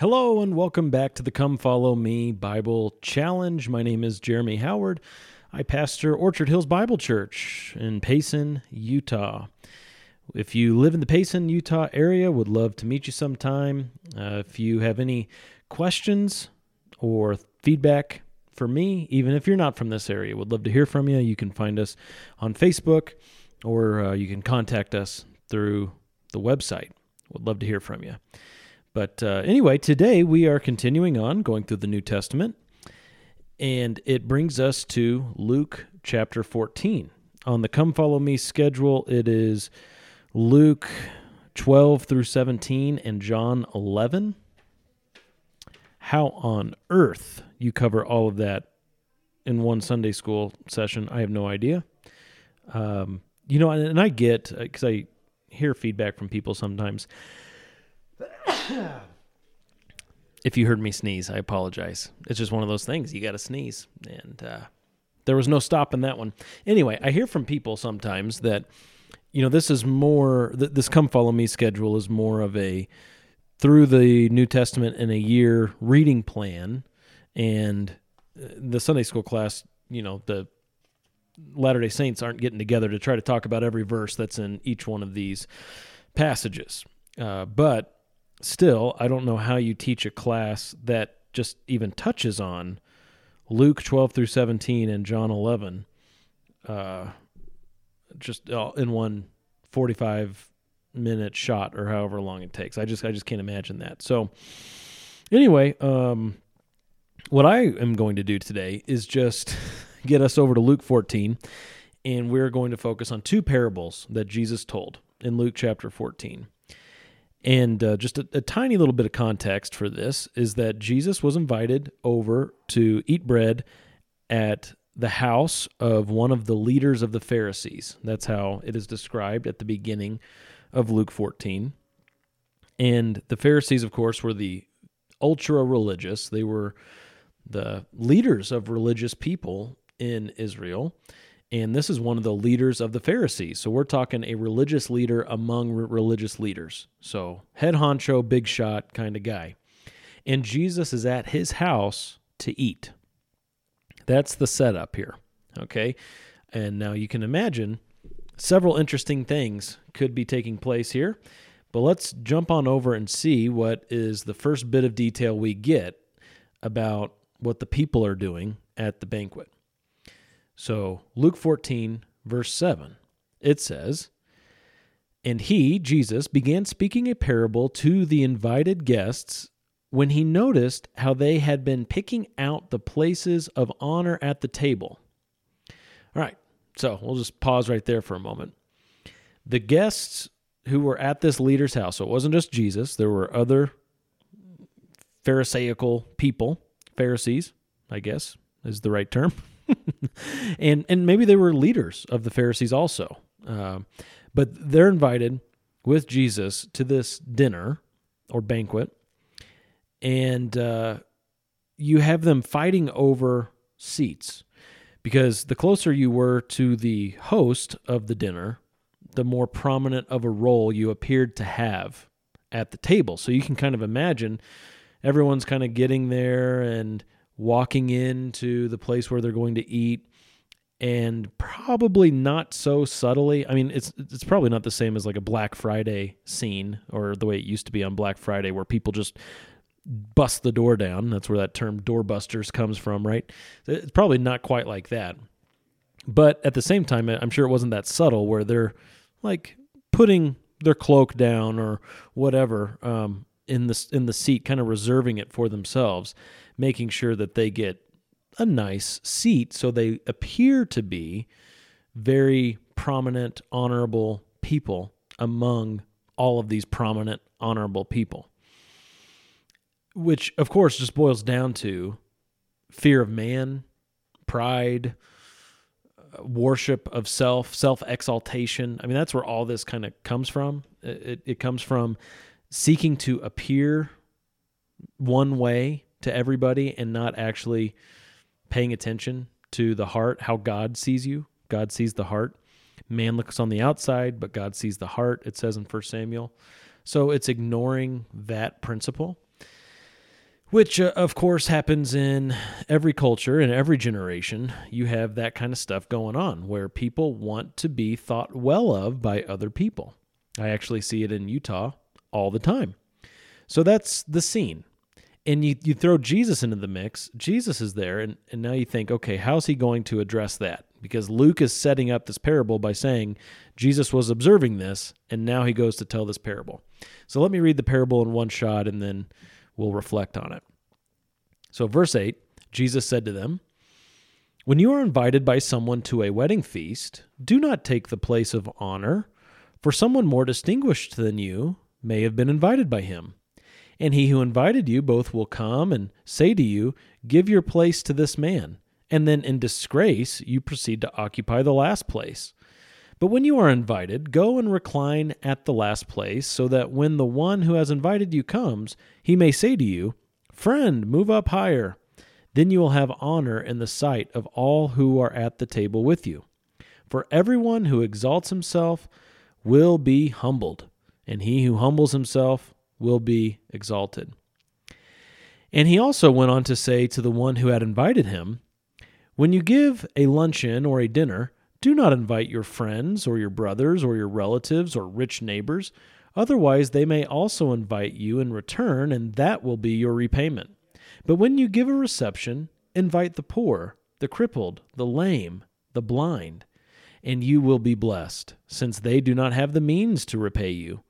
Hello and welcome back to the Come Follow Me Bible Challenge. My name is Jeremy Howard. I pastor Orchard Hills Bible Church in Payson, Utah. If you live in the Payson, Utah area, would love to meet you sometime. Uh, if you have any questions or feedback for me, even if you're not from this area, would love to hear from you. You can find us on Facebook or uh, you can contact us through the website. Would love to hear from you. But uh, anyway, today we are continuing on going through the New Testament, and it brings us to Luke chapter 14. On the Come Follow Me schedule, it is Luke 12 through 17 and John 11. How on earth you cover all of that in one Sunday school session, I have no idea. Um, you know, and, I get, because uh, I hear feedback from people sometimes if you heard me sneeze, I apologize. It's just one of those things. You got to sneeze. And uh, there was no stopping that one. Anyway, I hear from people sometimes that, you know, this is more, this Come Follow Me schedule is more of a through the New Testament in a year reading plan. And uh, the Sunday school class, you know, the Latter day Saints aren't getting together to try to talk about every verse that's in each one of these passages. Uh, but still, I don't know how you teach a class that just even touches on Luke 12 through 17 and John 11, uh, just in one 45 minute shot or however long it takes. I just I just can't imagine that. So anyway, um, what I am going to do today is just get us over to Luke 14, and we're going to focus on two parables that Jesus told in Luke chapter 14. And uh, just a, a, tiny little bit of context for this is that Jesus was invited over to eat bread at the house of one of the leaders of the Pharisees. That's how it is described at the beginning of Luke 14. And the Pharisees, of course, were the ultra religious, they were the leaders of religious people in Israel and this is one of the leaders of the Pharisees. So we're talking a religious leader among religious leaders. So head honcho, big shot kind of guy. And Jesus is at his house to eat. That's the setup here. Okay. And now you can imagine several interesting things could be taking place here. But let's jump on over and see what is the first bit of detail we get about what the people are doing at the banquet. So, Luke 14, verse 7, it says, And he, Jesus, began speaking a parable to the invited guests when he noticed how they had been picking out the places of honor at the table. All right, so we'll just pause right there for a moment. The guests who were at this leader's house, so it wasn't just Jesus, there were other Pharisaical people, Pharisees, I guess is the right term. And and maybe they were leaders of the Pharisees also, uh, but they're invited with Jesus to this dinner or banquet, and uh, you have them fighting over seats because the closer you were to the host of the dinner, the more prominent of a role you appeared to have at the table. So you can kind of imagine everyone's kind of getting there and walking into the place where they're going to eat and probably not so subtly. I mean, it's it's probably not the same as like a Black Friday scene or the way it used to be on Black Friday where people just bust the door down. That's where that term doorbusters comes from, right? It's probably not quite like that. But at the same time, I'm sure it wasn't that subtle where they're like putting their cloak down or whatever um, in the in the seat, kind of reserving it for themselves making sure that they get a nice seat so they appear to be very prominent, honorable people among all of these prominent, honorable people. Which, of course, just boils down to fear of man, pride, worship of self, self exaltation. I mean, that's where all this kind of comes from. It, it comes from seeking to appear one way to everybody and not actually paying attention to the heart, how God sees you. God sees the heart. Man looks on the outside, but God sees the heart, it says in 1 Samuel. So it's ignoring that principle. which uh, of course happens in every culture in every generation you have that kind of stuff going on where people want to be thought well of by other people i actually see it in utah all the time. So that's the scene. And you, you throw jesus into the mix. Jesus is there and, and now you think okay how's he going to address that? Because luke is setting up this parable by saying jesus was observing this and now he goes to tell this parable. So let me read the parable in one shot and then we'll reflect on it. So, verse 8 Jesus said to them, When you are invited by someone to a wedding feast, do not take the place of honor, for someone more distinguished than you may have been invited by him. And he who invited you both will come and say to you, Give your place to this man. And then in disgrace, you proceed to occupy the last place. But when you are invited, go and recline at the last place, so that when the one who has invited you comes, he may say to you, Friend, move up higher. Then you will have honor in the sight of all who are at the table with you. For everyone who exalts himself will be humbled, and he who humbles himself will be exalted. And he also went on to say to the one who had invited him, When you give a luncheon or a dinner, do not invite your friends or your brothers or your relatives or rich neighbors. Otherwise, they may also invite you in return, and that will be your repayment. But when you give a reception, invite the poor, the crippled, the lame, the blind, and you will be blessed, since they do not have the means to repay you.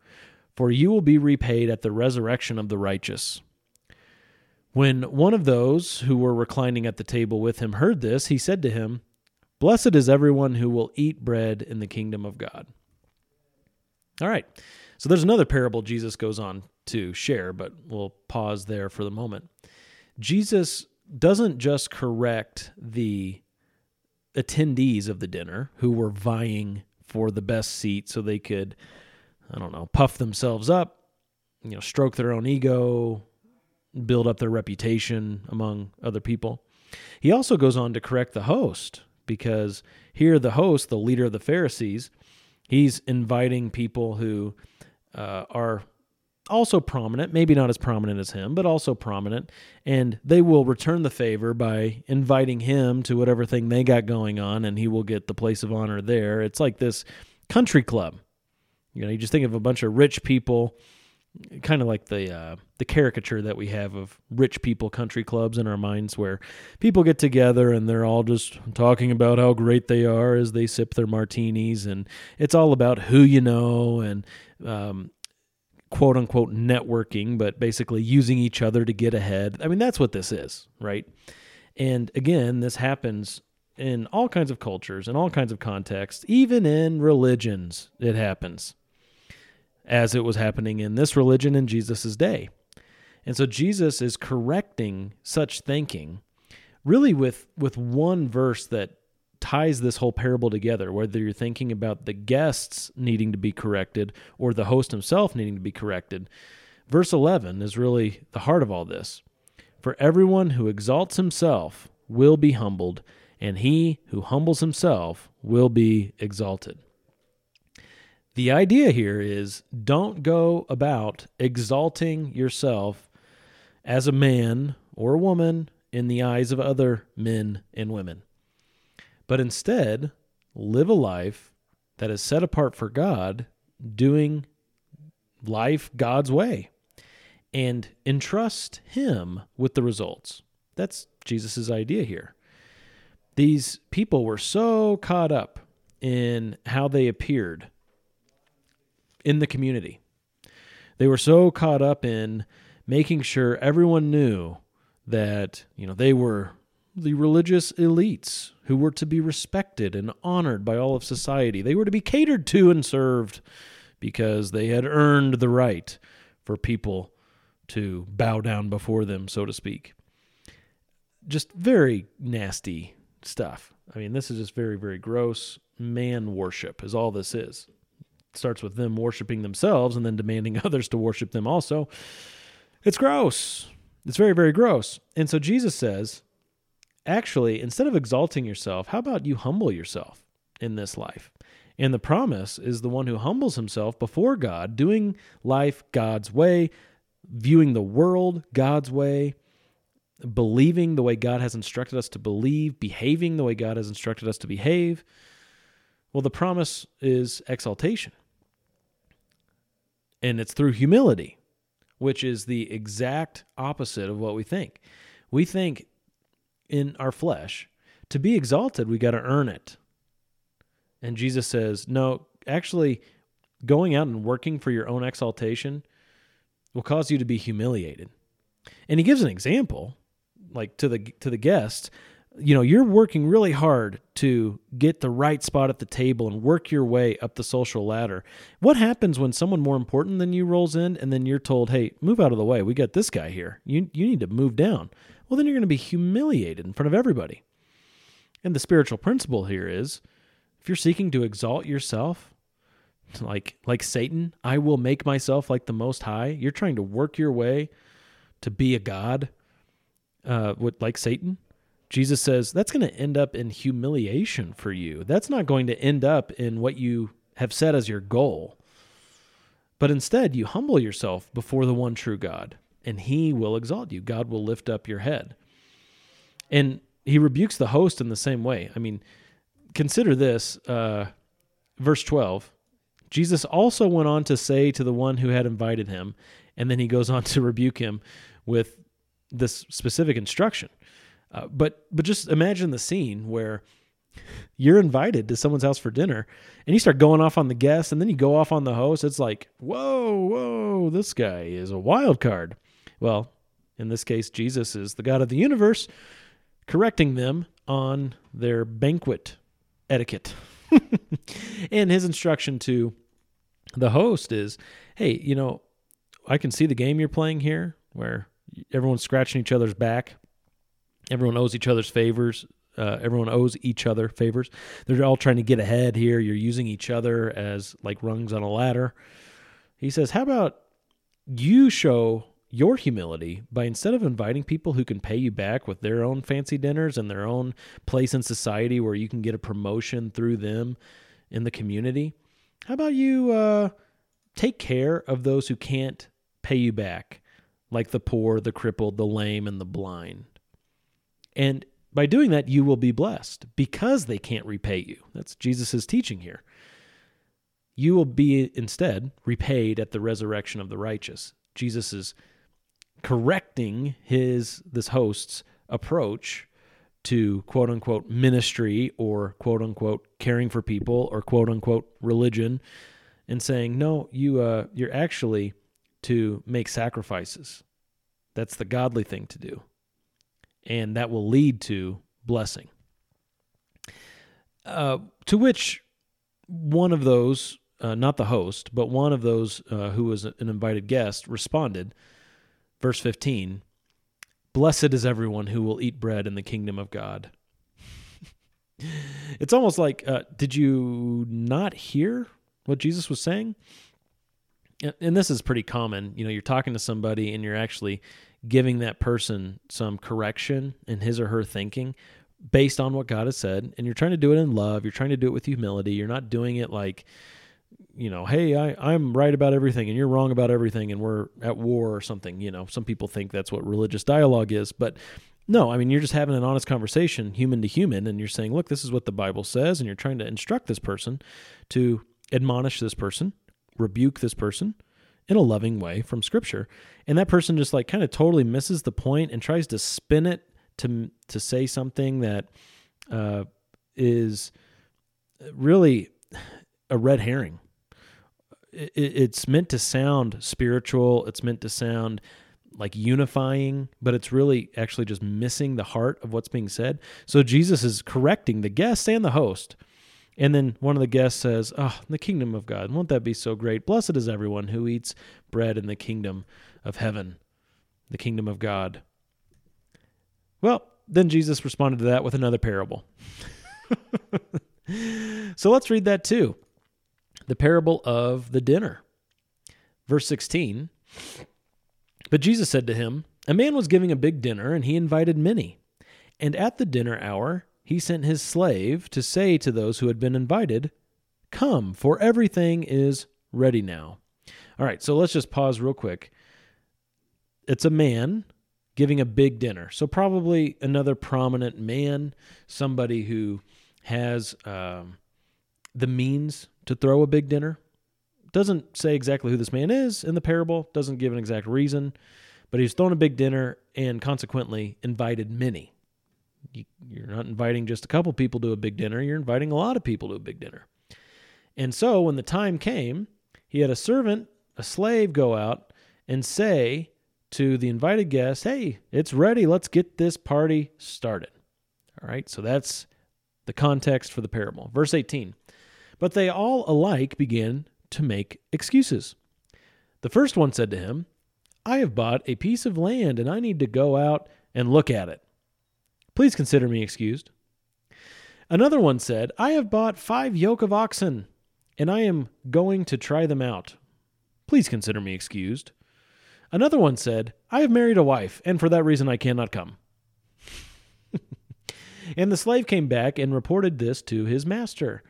For you will be repaid at the resurrection of the righteous. When one of those who were reclining at the table with him heard this, he said to him, Blessed is everyone who will eat bread in the kingdom of God. All right. So there's another parable Jesus goes on to share, but we'll pause there for the moment. Jesus doesn't just correct the attendees of the dinner who were vying for the best seat so they could, I don't know, puff themselves up, you know, stroke their own ego, build up their reputation among other people. He also goes on to correct the host because here the host, the leader of the Pharisees, he's inviting people who uh, are also prominent, maybe not as prominent as him, but also prominent, and they will return the favor by inviting him to whatever thing they got going on, and he will get the place of honor there. It's like this country club. You know, you just think of a bunch of rich people kind of like the uh, the caricature that we have of rich people country clubs in our minds, where people get together and they're all just talking about how great they are as they sip their martinis, and it's all about who you know and um, quote unquote networking, but basically using each other to get ahead. I mean, that's what this is, right? And again, this happens in all kinds of cultures, in all kinds of contexts, even in religions, it happens as it was happening in this religion in Jesus' day. And so Jesus is correcting such thinking really with with one verse that ties this whole parable together whether you're thinking about the guests needing to be corrected or the host himself needing to be corrected. Verse 11 is really the heart of all this. For everyone who exalts himself will be humbled, and he who humbles himself will be exalted. The idea here is don't go about exalting yourself as a man or a woman in the eyes of other men and women, but instead live a life that is set apart for God, doing life God's way, and entrust Him with the results. That's Jesus' idea here. These people were so caught up in how they appeared in the community. They were so caught up in making sure everyone knew that, you know, they were the religious elites who were to be respected and honored by all of society. They were to be catered to and served because they had earned the right for people to bow down before them, so to speak. Just very nasty stuff. I mean, this is just very, very gross. Man worship is all this is starts with them worshiping themselves and then demanding others to worship them also. It's gross. It's very, very gross. And so Jesus says, actually, instead of exalting yourself, how about you humble yourself in this life? And the promise is the one who humbles himself before God, doing life God's way, viewing the world God's way, believing the way God has instructed us to believe, behaving the way God has instructed us to behave, well, the promise is exaltation. And it's through humility, which is the exact opposite of what we think. We think in our flesh, to be exalted, we got to earn it. And Jesus says, no, actually, going out and working for your own exaltation will cause you to be humiliated. And he gives an example, like to the to the guests, you know, you're working really hard to get the right spot at the table and work your way up the social ladder. What happens when someone more important than you rolls in and then you're told, "Hey, move out of the way. We got this guy here. You you need to move down." Well, then you're going to be humiliated in front of everybody. And the spiritual principle here is if you're seeking to exalt yourself, like like Satan, I will make myself like the most high. You're trying to work your way to be a god uh with like Satan. Jesus says that's going to end up in humiliation for you. That's not going to end up in what you have set as your goal. But instead, you humble yourself before the one true God, and he will exalt you. God will lift up your head. And he rebukes the host in the same way. I mean, consider this uh, verse 12. Jesus also went on to say to the one who had invited him, and then he goes on to rebuke him with this specific instruction. Uh, but but just imagine the scene where you're invited to someone's house for dinner and you start going off on the guests and then you go off on the host. It's like, whoa, whoa, this guy is a wild card. Well, in this case, Jesus is the God of the universe correcting them on their banquet etiquette. and his instruction to the host is hey, you know, I can see the game you're playing here where everyone's scratching each other's back Everyone owes each other's favors. Uh, everyone owes each other favors. They're all trying to get ahead here. You're using each other as like rungs on a ladder. He says, How about you show your humility by instead of inviting people who can pay you back with their own fancy dinners and their own place in society where you can get a promotion through them in the community, how about you uh, take care of those who can't pay you back, like the poor, the crippled, the lame, and the blind? And by doing that, you will be blessed because they can't repay you. That's Jesus' teaching here. You will be instead repaid at the resurrection of the righteous. Jesus is correcting his this host's approach to quote unquote ministry or quote unquote caring for people or quote unquote religion and saying no you uh you're actually to make sacrifices that's the godly thing to do and that will lead to blessing. Uh, to which one of those, uh, not the host, but one of those uh, who was an invited guest responded, verse 15 Blessed is everyone who will eat bread in the kingdom of God. it's almost like, uh, did you not hear what Jesus was saying? And this is pretty common. You know, you're talking to somebody and you're actually giving that person some correction in his or her thinking based on what God has said. And you're trying to do it in love. You're trying to do it with humility. You're not doing it like, you know, hey, I, I'm right about everything and you're wrong about everything and we're at war or something. You know, some people think that's what religious dialogue is. But no, I mean, you're just having an honest conversation, human to human, and you're saying, look, this is what the Bible says. And you're trying to instruct this person to admonish this person, rebuke this person in a loving way from scripture. And that person just like kind of totally misses the point and tries to spin it to to say something that uh, is really a red herring. It, it's meant to sound spiritual. It's meant to sound like unifying, but it's really actually just missing the heart of what's being said. So Jesus is correcting the guest and the host and then one of the guests says, Oh, the kingdom of God, won't that be so great? Blessed is everyone who eats bread in the kingdom of heaven, the kingdom of God. Well, then Jesus responded to that with another parable. so let's read that too. The parable of the dinner. Verse 16 But Jesus said to him, A man was giving a big dinner, and he invited many. And at the dinner hour, he sent his slave to say to those who had been invited, Come, for everything is ready now. All right, so let's just pause real quick. It's a man giving a big dinner. So, probably another prominent man, somebody who has um, the means to throw a big dinner. Doesn't say exactly who this man is in the parable, doesn't give an exact reason, but he's thrown a big dinner and consequently invited many. You're not inviting just a couple people to a big dinner, you're inviting a lot of people to a big dinner. And so when the time came, he had a servant, a slave, go out and say to the invited guests, Hey, it's ready. Let's get this party started. All right, so that's the context for the parable. Verse 18 But they all alike began to make excuses. The first one said to him, I have bought a piece of land and I need to go out and look at it. Please consider me excused. Another one said, I have bought five yoke of oxen and I am going to try them out. Please consider me excused. Another one said, I have married a wife, and for that reason I cannot come. and the slave came back and reported this to his master.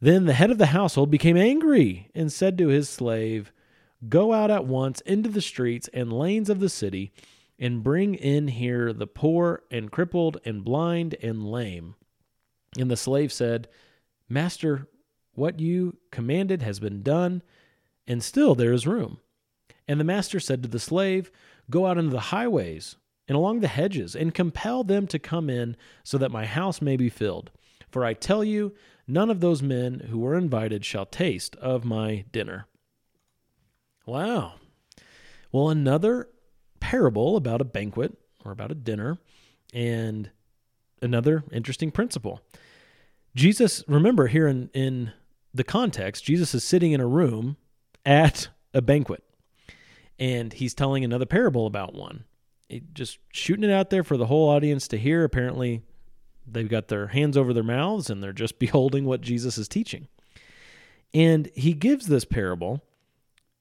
Then the head of the household became angry and said to his slave, Go out at once into the streets and lanes of the city, and bring in here the poor and crippled and blind and lame. And the slave said, Master, what you commanded has been done, and still there is room. And the master said to the slave, Go out into the highways and along the hedges, and compel them to come in, so that my house may be filled. For I tell you, none of those men who were invited shall taste of my dinner. Wow. Well, another parable about a banquet or about a dinner, and another interesting principle. Jesus, remember here in, in the context, Jesus is sitting in a room at a banquet, and he's telling another parable about one. It, just shooting it out there for the whole audience to hear. Apparently, they've got their hands over their mouths and they're just beholding what Jesus is teaching. And he gives this parable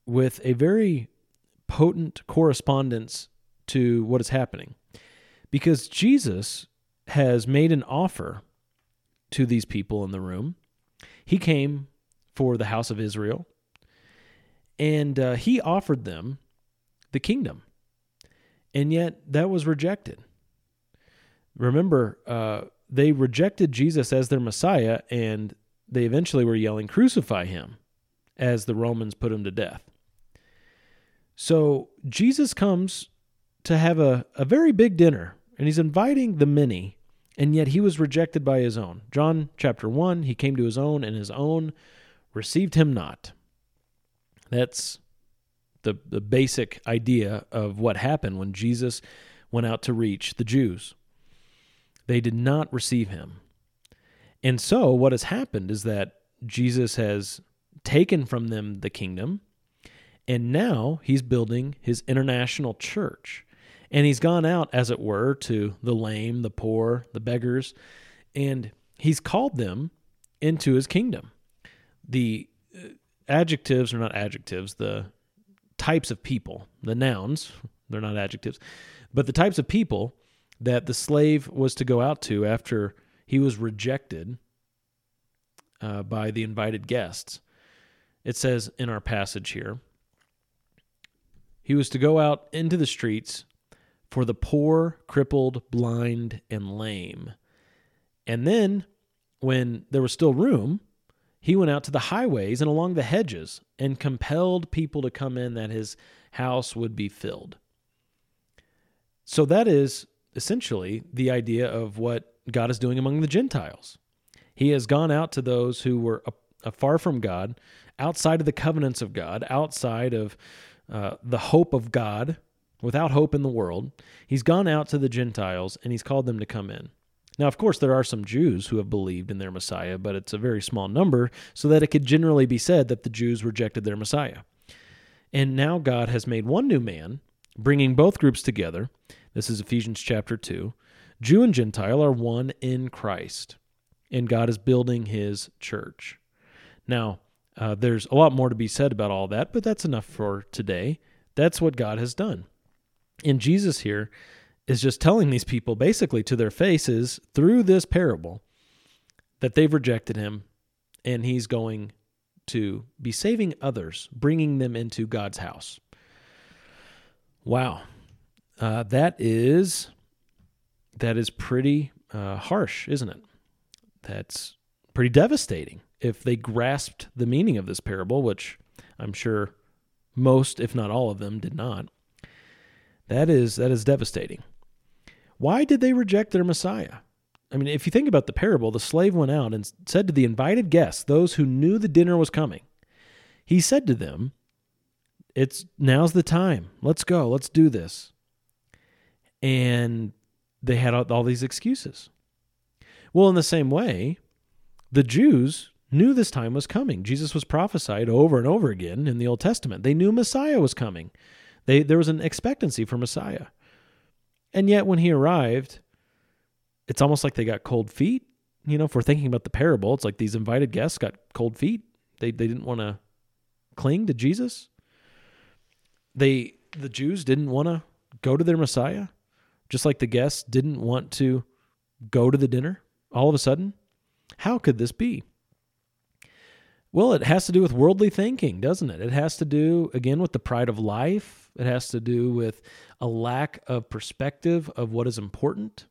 with a very potent correspondence to what is happening. Because Jesus has made an offer to these people in the room. He came for the house of Israel, and uh, he offered them the kingdom. And yet that was rejected. Remember, uh, they rejected Jesus as their Messiah, and they eventually were yelling, Crucify him, as the Romans put him to death. So Jesus comes to have a, a very big dinner, and he's inviting the many, and yet he was rejected by his own. John chapter 1, he came to his own, and his own received him not. That's the, the basic idea of what happened when Jesus went out to reach the Jews. They did not receive him. And so, what has happened is that Jesus has taken from them the kingdom and now he's building his international church. And he's gone out, as it were, to the lame, the poor, the beggars, and he's called them into his kingdom. The uh, adjectives are not adjectives, the types of people, the nouns, they're not adjectives, but the types of people that the slave was to go out to after he was rejected uh, by the invited guests. It says in our passage here he was to go out into the streets for the poor, crippled, blind, and lame. And then, when there was still room, he went out to the highways and along the hedges and compelled people to come in that his house would be filled. So that is essentially the idea of what God is doing among the Gentiles. He has gone out to those who were far from God, outside of the covenants of God, outside of uh, the hope of God, without hope in the world. He's gone out to the Gentiles and he's called them to come in. Now, of course, there are some Jews who have believed in their Messiah, but it's a very small number, so that it could generally be said that the Jews rejected their Messiah. And now God has made one new man, bringing both groups together. This is Ephesians chapter 2. Jew and Gentile are one in Christ, and God is building his church. Now, uh, there's a lot more to be said about all that, but that's enough for today. That's what God has done. And Jesus here is just telling these people basically to their faces through this parable that they've rejected him and he's going to be saving others, bringing them into God's house. Wow. uh, that is that is pretty uh, harsh, isn't it? That's pretty devastating. If they grasped the meaning of this parable, which I'm sure most, if not all of them, did not, that is that is devastating. Why did they reject their Messiah? I mean, if you think about the parable, the slave went out and said to the invited guests, those who knew the dinner was coming, he said to them, It's now's the time. Let's go. Let's do this. And they had all these excuses. Well, in the same way, the Jews knew this time was coming. Jesus was prophesied over and over again in the Old Testament. They knew Messiah was coming. They, there was an expectancy for Messiah. And yet, when he arrived, it's almost like they got cold feet. You know, if we're thinking about the parable, it's like these invited guests got cold feet. They, they didn't want to cling to Jesus. They the Jews didn't want to go to their Messiah, just like the guests didn't want to go to the dinner all of a sudden. How could this be? Well, it has to do with worldly thinking, doesn't it? It has to do, again, with the pride of life. It has to do with a lack of perspective of what is important.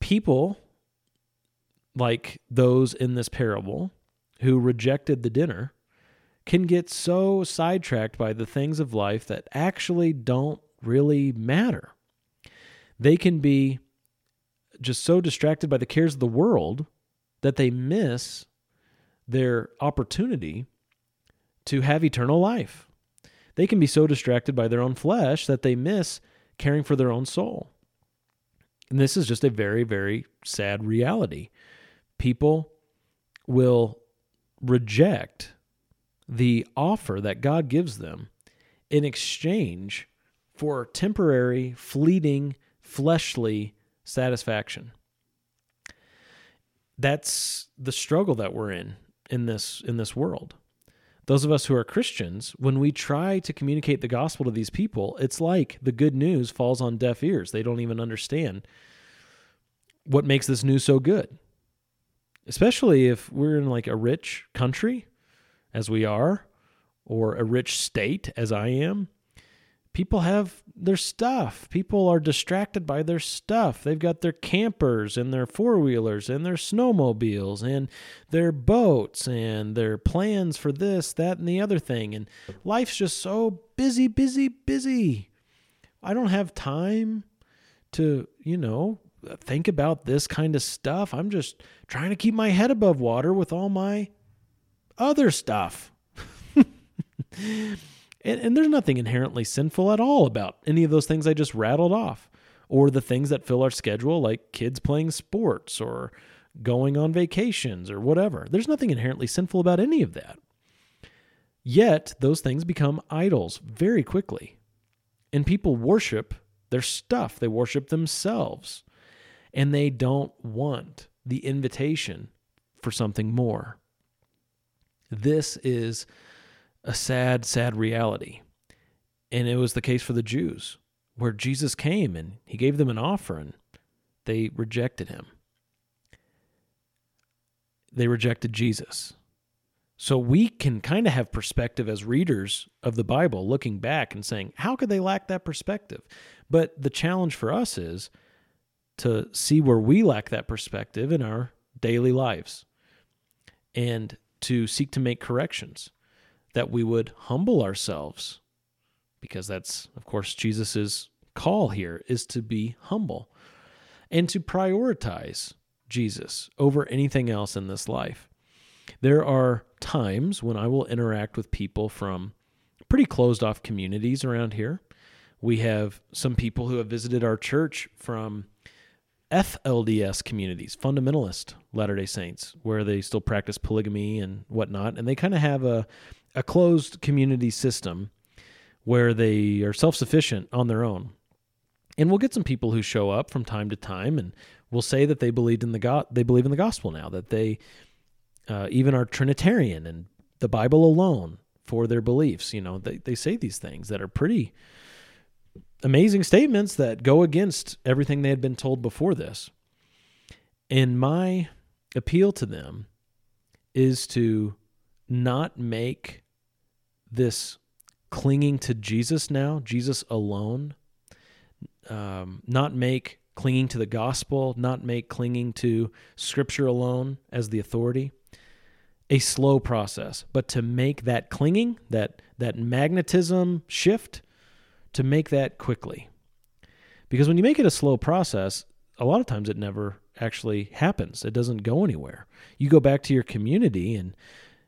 People like those in this parable who rejected the dinner can get so sidetracked by the things of life that actually don't really matter. They can be just so distracted by the cares of the world that they miss their opportunity to have eternal life. They can be so distracted by their own flesh that they miss caring for their own soul. And this is just a very, very sad reality. People will reject the offer that God gives them in exchange for temporary, fleeting, fleshly satisfaction. That's the struggle that we're in in this in this world. Those of us who are Christians, when we try to communicate the gospel to these people, it's like the good news falls on deaf ears. They don't even understand what makes this news so good. Especially if we're in like a rich country as we are or a rich state as I am people have their stuff. People are distracted by their stuff. They've got their campers and their four wheelers and their snowmobiles and their boats and their plans for this, that, and the other thing. And life's just so busy, busy, busy. I don't have time to, you know, think about this kind of stuff. I'm just trying to keep my head above water with all my other stuff. And, and there's nothing inherently sinful at all about any of those things I just rattled off, or the things that fill our schedule, like kids playing sports or going on vacations or whatever. There's nothing inherently sinful about any of that. Yet, those things become idols very quickly. And people worship their stuff, they worship themselves, and they don't want the invitation for something more. This is a sad, sad reality. And it was the case for the Jews, where Jesus came and he gave them an offer and they rejected him. They rejected Jesus. So we can kind of have perspective as readers of the Bible looking back and saying, how could they lack that perspective? But the challenge for us is to see where we lack that perspective in our daily lives and to seek to make corrections that we would humble ourselves because that's of course Jesus's call here is to be humble and to prioritize Jesus over anything else in this life. There are times when I will interact with people from pretty closed off communities around here. We have some people who have visited our church from FLDS communities, fundamentalist Latter day Saints, where they still practice polygamy and whatnot. And they kind of have a a closed community system where they are self sufficient on their own. And we'll get some people who show up from time to time and will say that they believed in the God, they believe in the gospel now, that they uh, even are Trinitarian and the Bible alone for their beliefs. You know, they, they say these things that are pretty amazing statements that go against everything they had been told before this. And my appeal to them is to not make this clinging to Jesus now, Jesus alone, um, not make clinging to the gospel, not make clinging to scripture alone as the authority a slow process, but to make that clinging, that that magnetism shift, to make that quickly. Because when you make it a slow process, a lot of times it never actually happens. It doesn't go anywhere. You go back to your community and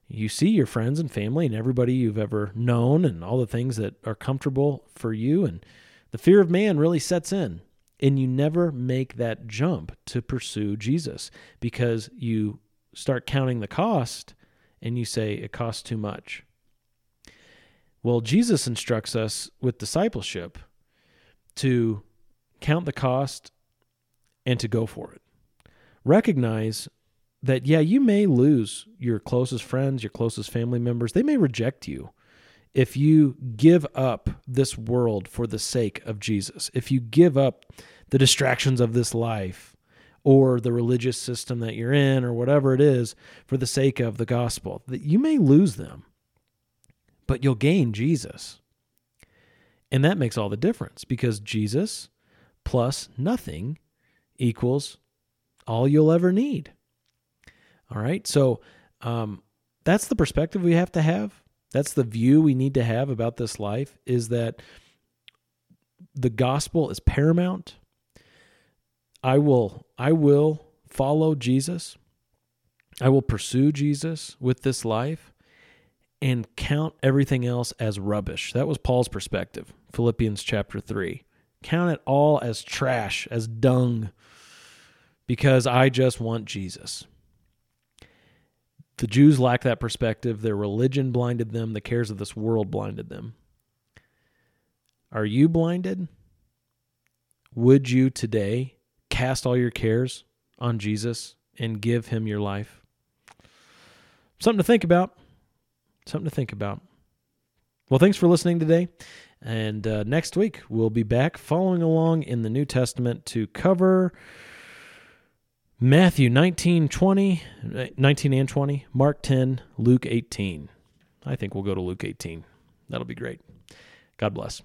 you see your friends and family and everybody you've ever known and all the things that are comfortable for you and the fear of man really sets in and you never make that jump to pursue Jesus because you start counting the cost and you say it costs too much. Well, Jesus instructs us with discipleship to count the cost and to go for it. Recognize that, yeah, you may lose your closest friends, your closest family members. They may reject you if you give up this world for the sake of Jesus, if you give up the distractions of this life or the religious system that you're in or whatever it is for the sake of the gospel, that you may lose them, but you'll gain Jesus. And that makes all the difference because Jesus plus nothing equals all you'll ever need. All right. So um, that's the perspective we have to have. That's the view we need to have about this life is that the gospel is paramount. I will I will follow Jesus. I will pursue Jesus with this life and count everything else as rubbish. That was Paul's perspective. Philippians chapter 3. Count it all as trash, as dung because I just want Jesus. The Jews lacked that perspective. Their religion blinded them, the cares of this world blinded them. Are you blinded? Would you today cast all your cares on Jesus and give him your life? Something to think about. Something to think about. Well, thanks for listening today. And uh, next week, we'll be back following along in the New Testament to cover Matthew 19, 20, 19 and 20, Mark 10, Luke 18. I think we'll go to Luke 18. That'll be great. God bless.